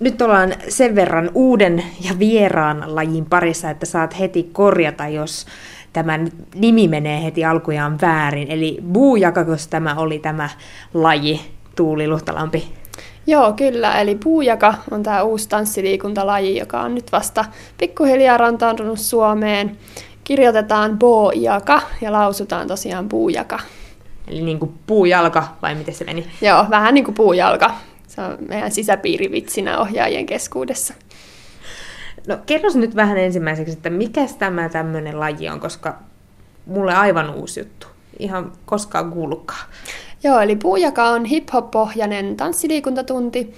nyt ollaan sen verran uuden ja vieraan lajin parissa, että saat heti korjata, jos tämä nimi menee heti alkujaan väärin. Eli buujakakos tämä oli tämä laji, Tuuli Luhtalampi. Joo, kyllä. Eli puujaka on tämä uusi tanssiliikuntalaji, joka on nyt vasta pikkuhiljaa rantautunut Suomeen. Kirjoitetaan boojaka ja lausutaan tosiaan puujaka. Eli niin kuin puujalka, vai miten se meni? Joo, vähän niin kuin puujalka. Se on meidän sisäpiirivitsinä ohjaajien keskuudessa. No kerros nyt vähän ensimmäiseksi, että mikä tämä tämmöinen laji on, koska mulle aivan uusi juttu. Ihan koskaan kuullutkaan. Joo, eli puujaka on hip-hop-pohjainen tanssiliikuntatunti,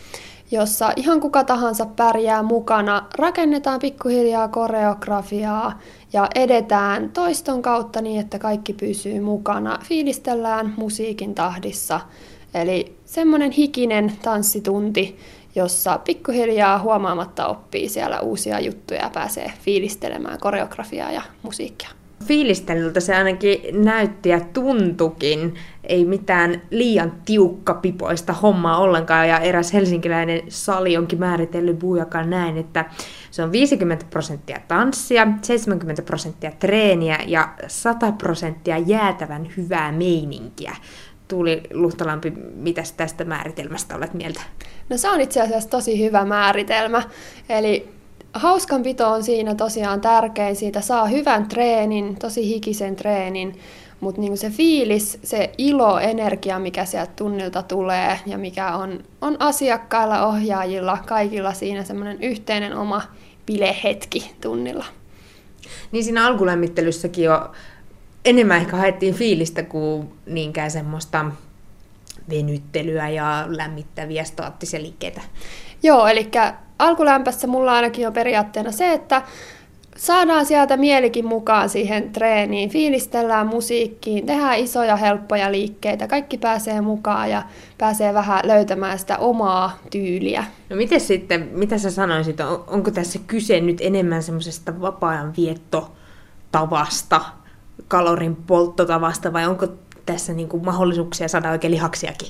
jossa ihan kuka tahansa pärjää mukana. Rakennetaan pikkuhiljaa koreografiaa ja edetään toiston kautta niin, että kaikki pysyy mukana. Fiilistellään musiikin tahdissa. Eli semmoinen hikinen tanssitunti, jossa pikkuhiljaa huomaamatta oppii siellä uusia juttuja ja pääsee fiilistelemään koreografiaa ja musiikkia. Fiilistelyltä se ainakin näytti ja tuntukin. Ei mitään liian tiukka pipoista hommaa ollenkaan. Ja eräs helsinkiläinen sali onkin määritellyt Buujakaan näin, että se on 50 prosenttia tanssia, 70 prosenttia treeniä ja 100 prosenttia jäätävän hyvää meininkiä. Tuuli Luhtalampi, mitä tästä määritelmästä olet mieltä? No se on itse asiassa tosi hyvä määritelmä. Eli hauskanpito on siinä tosiaan tärkein. Siitä saa hyvän treenin, tosi hikisen treenin, mutta niin se fiilis, se ilo, energia, mikä sieltä tunnilta tulee ja mikä on, on asiakkailla, ohjaajilla, kaikilla siinä semmoinen yhteinen oma bilehetki tunnilla. Niin siinä alkulämmittelyssäkin jo enemmän ehkä haettiin fiilistä kuin niinkään semmoista venyttelyä ja lämmittäviä staattisia liikkeitä. Joo, eli alkulämpössä mulla ainakin on periaatteena se, että saadaan sieltä mielikin mukaan siihen treeniin, fiilistellään musiikkiin, tehdään isoja helppoja liikkeitä, kaikki pääsee mukaan ja pääsee vähän löytämään sitä omaa tyyliä. No miten sitten, mitä sä sanoisit, on, onko tässä kyse nyt enemmän semmoisesta vapaa-ajan viettotavasta, kalorin polttotavasta vai onko tässä niin kuin mahdollisuuksia saada oikein lihaksiakin?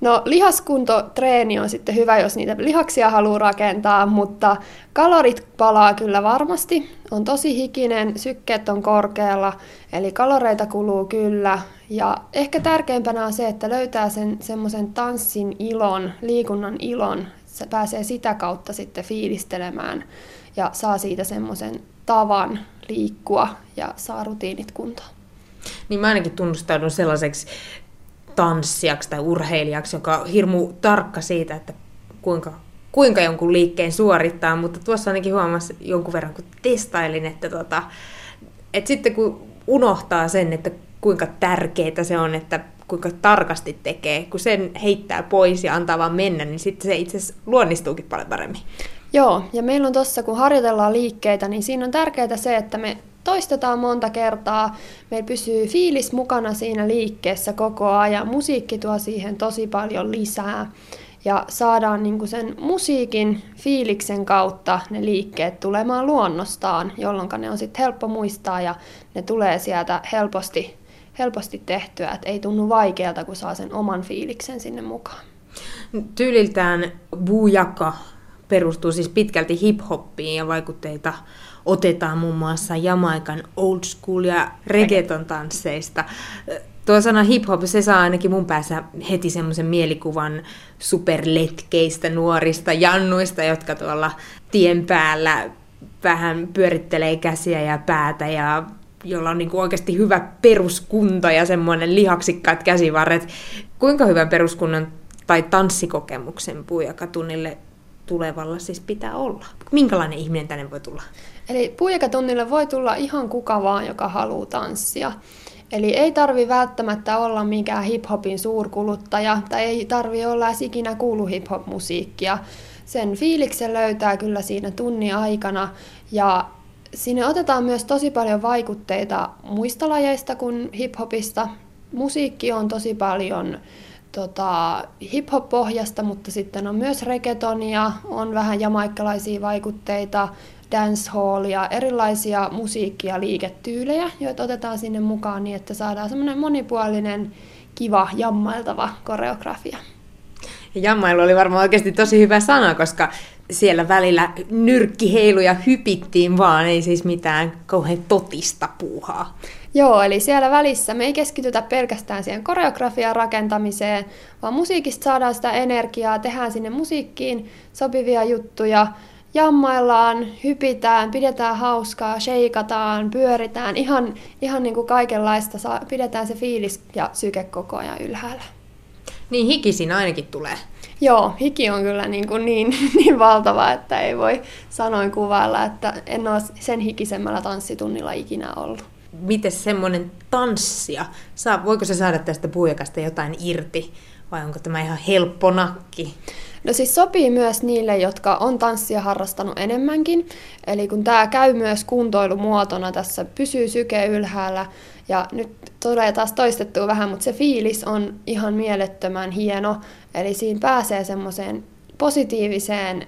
No lihaskuntotreeni on sitten hyvä, jos niitä lihaksia haluaa rakentaa, mutta kalorit palaa kyllä varmasti. On tosi hikinen, sykkeet on korkealla, eli kaloreita kuluu kyllä. Ja ehkä tärkeimpänä on se, että löytää sen semmoisen tanssin ilon, liikunnan ilon. Se pääsee sitä kautta sitten fiilistelemään ja saa siitä semmoisen tavan liikkua ja saa rutiinit kuntoon. Niin mä ainakin tunnustaudun sellaiseksi tanssijaksi tai urheilijaksi, joka on hirmu tarkka siitä, että kuinka, kuinka jonkun liikkeen suorittaa, mutta tuossa ainakin huomasi jonkun verran, kun testailin, että, tota, että sitten kun unohtaa sen, että kuinka tärkeää se on, että kuinka tarkasti tekee, kun sen heittää pois ja antaa vaan mennä, niin sitten se itse asiassa luonnistuukin paljon paremmin. Joo, ja meillä on tuossa, kun harjoitellaan liikkeitä, niin siinä on tärkeää se, että me toistetaan monta kertaa, meillä pysyy fiilis mukana siinä liikkeessä koko ajan, musiikki tuo siihen tosi paljon lisää ja saadaan niin sen musiikin fiiliksen kautta ne liikkeet tulemaan luonnostaan, jolloin ne on sitten helppo muistaa ja ne tulee sieltä helposti, helposti tehtyä, että ei tunnu vaikealta, kun saa sen oman fiiliksen sinne mukaan. Tyyliltään Bujaka perustuu siis pitkälti hip-hoppiin ja vaikutteita otetaan muun muassa Jamaikan old school ja reggaeton tansseista. Tuo sana hip-hop, se saa ainakin mun päässä heti semmoisen mielikuvan superletkeistä nuorista jannuista, jotka tuolla tien päällä vähän pyörittelee käsiä ja päätä ja jolla on niin kuin oikeasti hyvä peruskunto ja semmoinen lihaksikkaat käsivarret. Kuinka hyvän peruskunnon tai tanssikokemuksen puujakatunnille tulevalla siis pitää olla? Minkälainen ihminen tänne voi tulla? Eli puujakatunnille voi tulla ihan kuka vaan, joka haluaa tanssia. Eli ei tarvi välttämättä olla mikään hip-hopin suurkuluttaja, tai ei tarvi olla edes ikinä kuulu hip-hop-musiikkia. Sen fiiliksen löytää kyllä siinä tunnin aikana, ja sinne otetaan myös tosi paljon vaikutteita muista lajeista kuin hip-hopista. Musiikki on tosi paljon tota, hip-hop-pohjasta, mutta sitten on myös reggaetonia, on vähän jamaikkalaisia vaikutteita, dancehallia, erilaisia musiikkia liiketyylejä, joita otetaan sinne mukaan niin, että saadaan semmoinen monipuolinen, kiva, jammailtava koreografia. Jammailu oli varmaan oikeasti tosi hyvä sana, koska siellä välillä nyrkkiheiluja hypittiin vaan, ei siis mitään kauhean totista puuhaa. Joo, eli siellä välissä me ei keskitytä pelkästään siihen koreografian rakentamiseen, vaan musiikista saadaan sitä energiaa, tehdään sinne musiikkiin sopivia juttuja, jammaillaan, hypitään, pidetään hauskaa, sheikataan, pyöritään, ihan, ihan niin kuin kaikenlaista, pidetään se fiilis ja syke koko ajan ylhäällä. Niin hiki siinä ainakin tulee. Joo, hiki on kyllä niin, kuin niin, niin valtava, että ei voi sanoin kuvailla, että en ole sen hikisemmällä tanssitunnilla ikinä ollut. Miten semmoinen tanssia, saa, voiko se saada tästä puujakasta jotain irti vai onko tämä ihan helppo nakki? No siis sopii myös niille, jotka on tanssia harrastanut enemmänkin. Eli kun tämä käy myös kuntoilumuotona, tässä pysyy syke ylhäällä ja nyt tulee taas toistettua vähän, mutta se fiilis on ihan mielettömän hieno. Eli siinä pääsee semmoiseen positiiviseen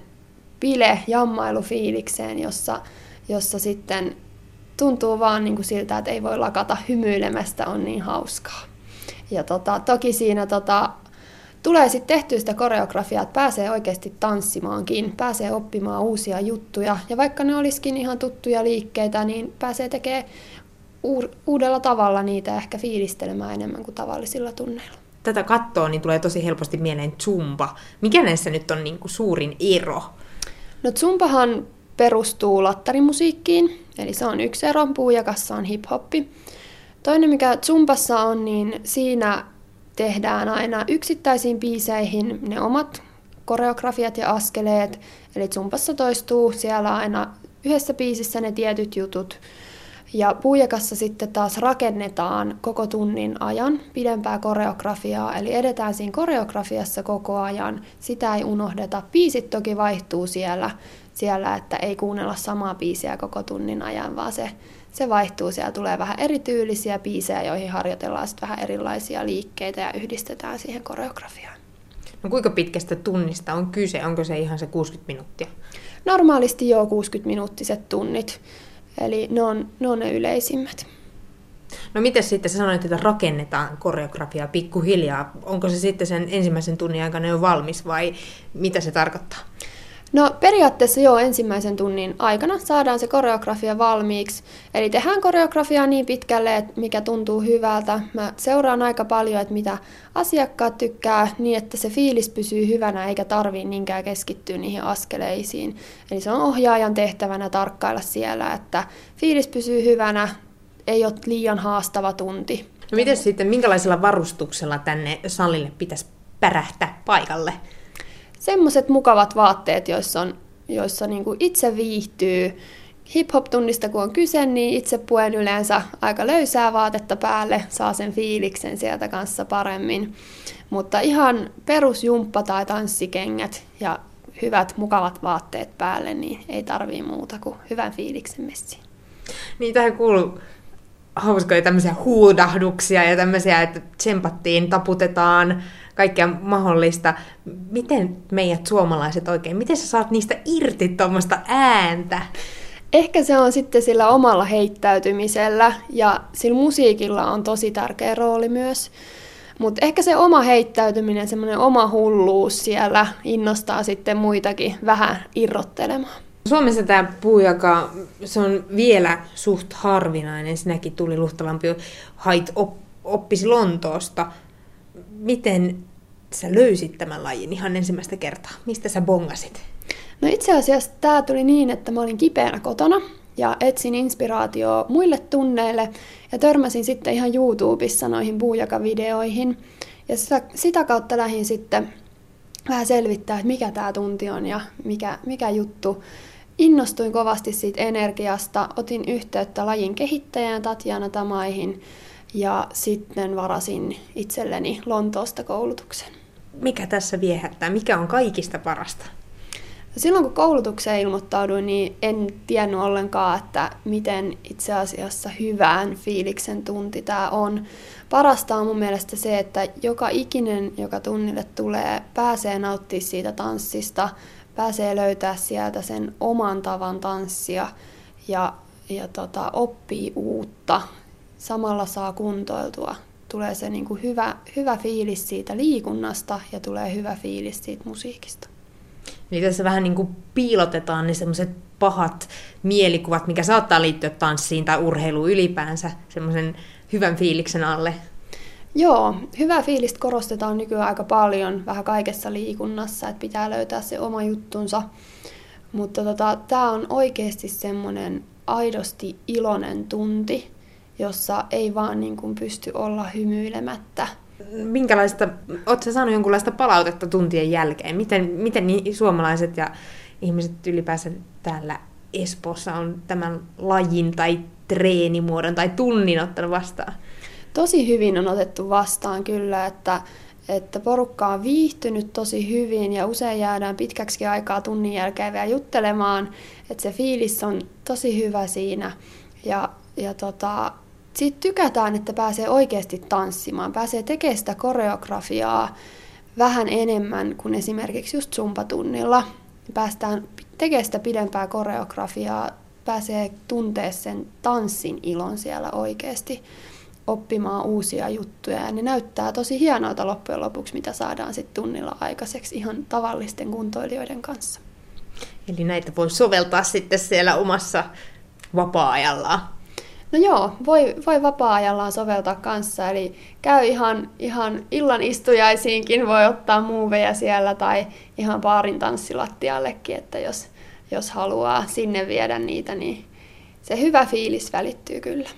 bile-jammailufiilikseen, jossa, jossa sitten tuntuu vaan niin kuin siltä, että ei voi lakata hymyilemästä, on niin hauskaa. Ja tota, toki siinä tota, tulee sitten tehtyä sitä koreografiaa, että pääsee oikeasti tanssimaankin, pääsee oppimaan uusia juttuja. Ja vaikka ne olisikin ihan tuttuja liikkeitä, niin pääsee tekemään uudella tavalla niitä ehkä fiilistelemään enemmän kuin tavallisilla tunneilla. Tätä kattoa niin tulee tosi helposti mieleen zumba. Mikä näissä nyt on niin kuin suurin ero? No zumbahan perustuu lattarimusiikkiin, eli se on yksi ero, puujakassa on hip-hoppi. Toinen, mikä zumbassa on, niin siinä tehdään aina yksittäisiin biiseihin ne omat koreografiat ja askeleet. Eli zumpassa toistuu siellä aina yhdessä biisissä ne tietyt jutut. Ja puujakassa sitten taas rakennetaan koko tunnin ajan pidempää koreografiaa, eli edetään siinä koreografiassa koko ajan. Sitä ei unohdeta. Biisit toki vaihtuu siellä, siellä että ei kuunnella samaa biisiä koko tunnin ajan, vaan se se vaihtuu. Siellä tulee vähän erityylisiä biisejä, joihin harjoitellaan sitten vähän erilaisia liikkeitä ja yhdistetään siihen koreografiaan. No kuinka pitkästä tunnista on kyse? Onko se ihan se 60 minuuttia? Normaalisti joo 60-minuuttiset tunnit. Eli ne on, ne on ne yleisimmät. No miten sitten, sä sanoit, että rakennetaan koreografiaa pikkuhiljaa. Onko se sitten sen ensimmäisen tunnin aikana jo valmis vai mitä se tarkoittaa? No periaatteessa jo ensimmäisen tunnin aikana saadaan se koreografia valmiiksi. Eli tehdään koreografiaa niin pitkälle, että mikä tuntuu hyvältä. Mä seuraan aika paljon, että mitä asiakkaat tykkää niin, että se fiilis pysyy hyvänä eikä tarvii niinkään keskittyä niihin askeleisiin. Eli se on ohjaajan tehtävänä tarkkailla siellä, että fiilis pysyy hyvänä, ei ole liian haastava tunti. No miten sitten, minkälaisella varustuksella tänne salille pitäisi pärähtää paikalle? Semmoiset mukavat vaatteet, joissa, on, joissa niin kuin itse viihtyy. Hip-hop-tunnista kun on kyse, niin itse puen yleensä aika löysää vaatetta päälle, saa sen fiiliksen sieltä kanssa paremmin. Mutta ihan perusjumppa tai tanssikengät ja hyvät mukavat vaatteet päälle, niin ei tarvii muuta kuin hyvän fiiliksen messiin. Niin tähän kuuluu hauskoja tämmöisiä huudahduksia ja tämmöisiä, että tsempattiin, taputetaan, kaikkea mahdollista. Miten meidät suomalaiset oikein, miten sä saat niistä irti tuommoista ääntä? Ehkä se on sitten sillä omalla heittäytymisellä ja sillä musiikilla on tosi tärkeä rooli myös. Mutta ehkä se oma heittäytyminen, semmoinen oma hulluus siellä innostaa sitten muitakin vähän irrottelemaan. Suomessa tämä puujaka, se on vielä suht harvinainen. Sinäkin tuli luhtalampi hait op, oppisi Lontoosta. Miten sä löysit tämän lajin ihan ensimmäistä kertaa? Mistä sä bongasit? No itse asiassa tämä tuli niin, että mä olin kipeänä kotona ja etsin inspiraatioa muille tunneille ja törmäsin sitten ihan YouTubessa noihin puujakavideoihin. Ja sitä, sitä kautta lähdin sitten vähän selvittää, että mikä tämä tunti on ja mikä, mikä juttu. Innostuin kovasti siitä energiasta, otin yhteyttä lajin kehittäjään Tatjana Tamaihin ja sitten varasin itselleni Lontoosta koulutuksen. Mikä tässä viehättää? Mikä on kaikista parasta? Silloin kun koulutukseen ilmoittauduin, niin en tiennyt ollenkaan, että miten itse asiassa hyvän fiiliksen tunti tämä on. Parasta on mun mielestä se, että joka ikinen, joka tunnille tulee, pääsee nauttimaan siitä tanssista, pääsee löytää sieltä sen oman tavan tanssia ja, ja tota, oppii uutta. Samalla saa kuntoiltua tulee se niin kuin hyvä, hyvä fiilis siitä liikunnasta ja tulee hyvä fiilis siitä musiikista. Eli tässä vähän niin kuin piilotetaan ne semmoiset pahat mielikuvat, mikä saattaa liittyä tanssiin tai urheiluun ylipäänsä, semmoisen hyvän fiiliksen alle. Joo, hyvää fiilistä korostetaan nykyään aika paljon vähän kaikessa liikunnassa, että pitää löytää se oma juttunsa. Mutta tota, tämä on oikeasti semmoinen aidosti iloinen tunti, jossa ei vaan niin kuin pysty olla hymyilemättä. Minkälaista, oletko saanut jonkunlaista palautetta tuntien jälkeen? Miten, miten suomalaiset ja ihmiset ylipäänsä täällä Espoossa on tämän lajin tai treenimuodon tai tunnin ottanut vastaan? Tosi hyvin on otettu vastaan kyllä, että, että porukka on viihtynyt tosi hyvin ja usein jäädään pitkäksi aikaa tunnin jälkeen vielä juttelemaan, että se fiilis on tosi hyvä siinä. Ja, ja tota, sitten tykätään, että pääsee oikeasti tanssimaan, pääsee tekemään sitä koreografiaa vähän enemmän kuin esimerkiksi just sumpatunnilla. Päästään tekemään sitä pidempää koreografiaa, pääsee tuntea sen tanssin ilon siellä oikeasti oppimaan uusia juttuja. Ja ne näyttää tosi hienoilta loppujen lopuksi, mitä saadaan sitten tunnilla aikaiseksi ihan tavallisten kuntoilijoiden kanssa. Eli näitä voi soveltaa sitten siellä omassa vapaa-ajallaan. No joo, voi, voi vapaa-ajallaan soveltaa kanssa, eli käy ihan, ihan illan istujaisiinkin, voi ottaa muuveja siellä tai ihan baarin tanssilattiallekin, että jos, jos haluaa sinne viedä niitä, niin se hyvä fiilis välittyy kyllä.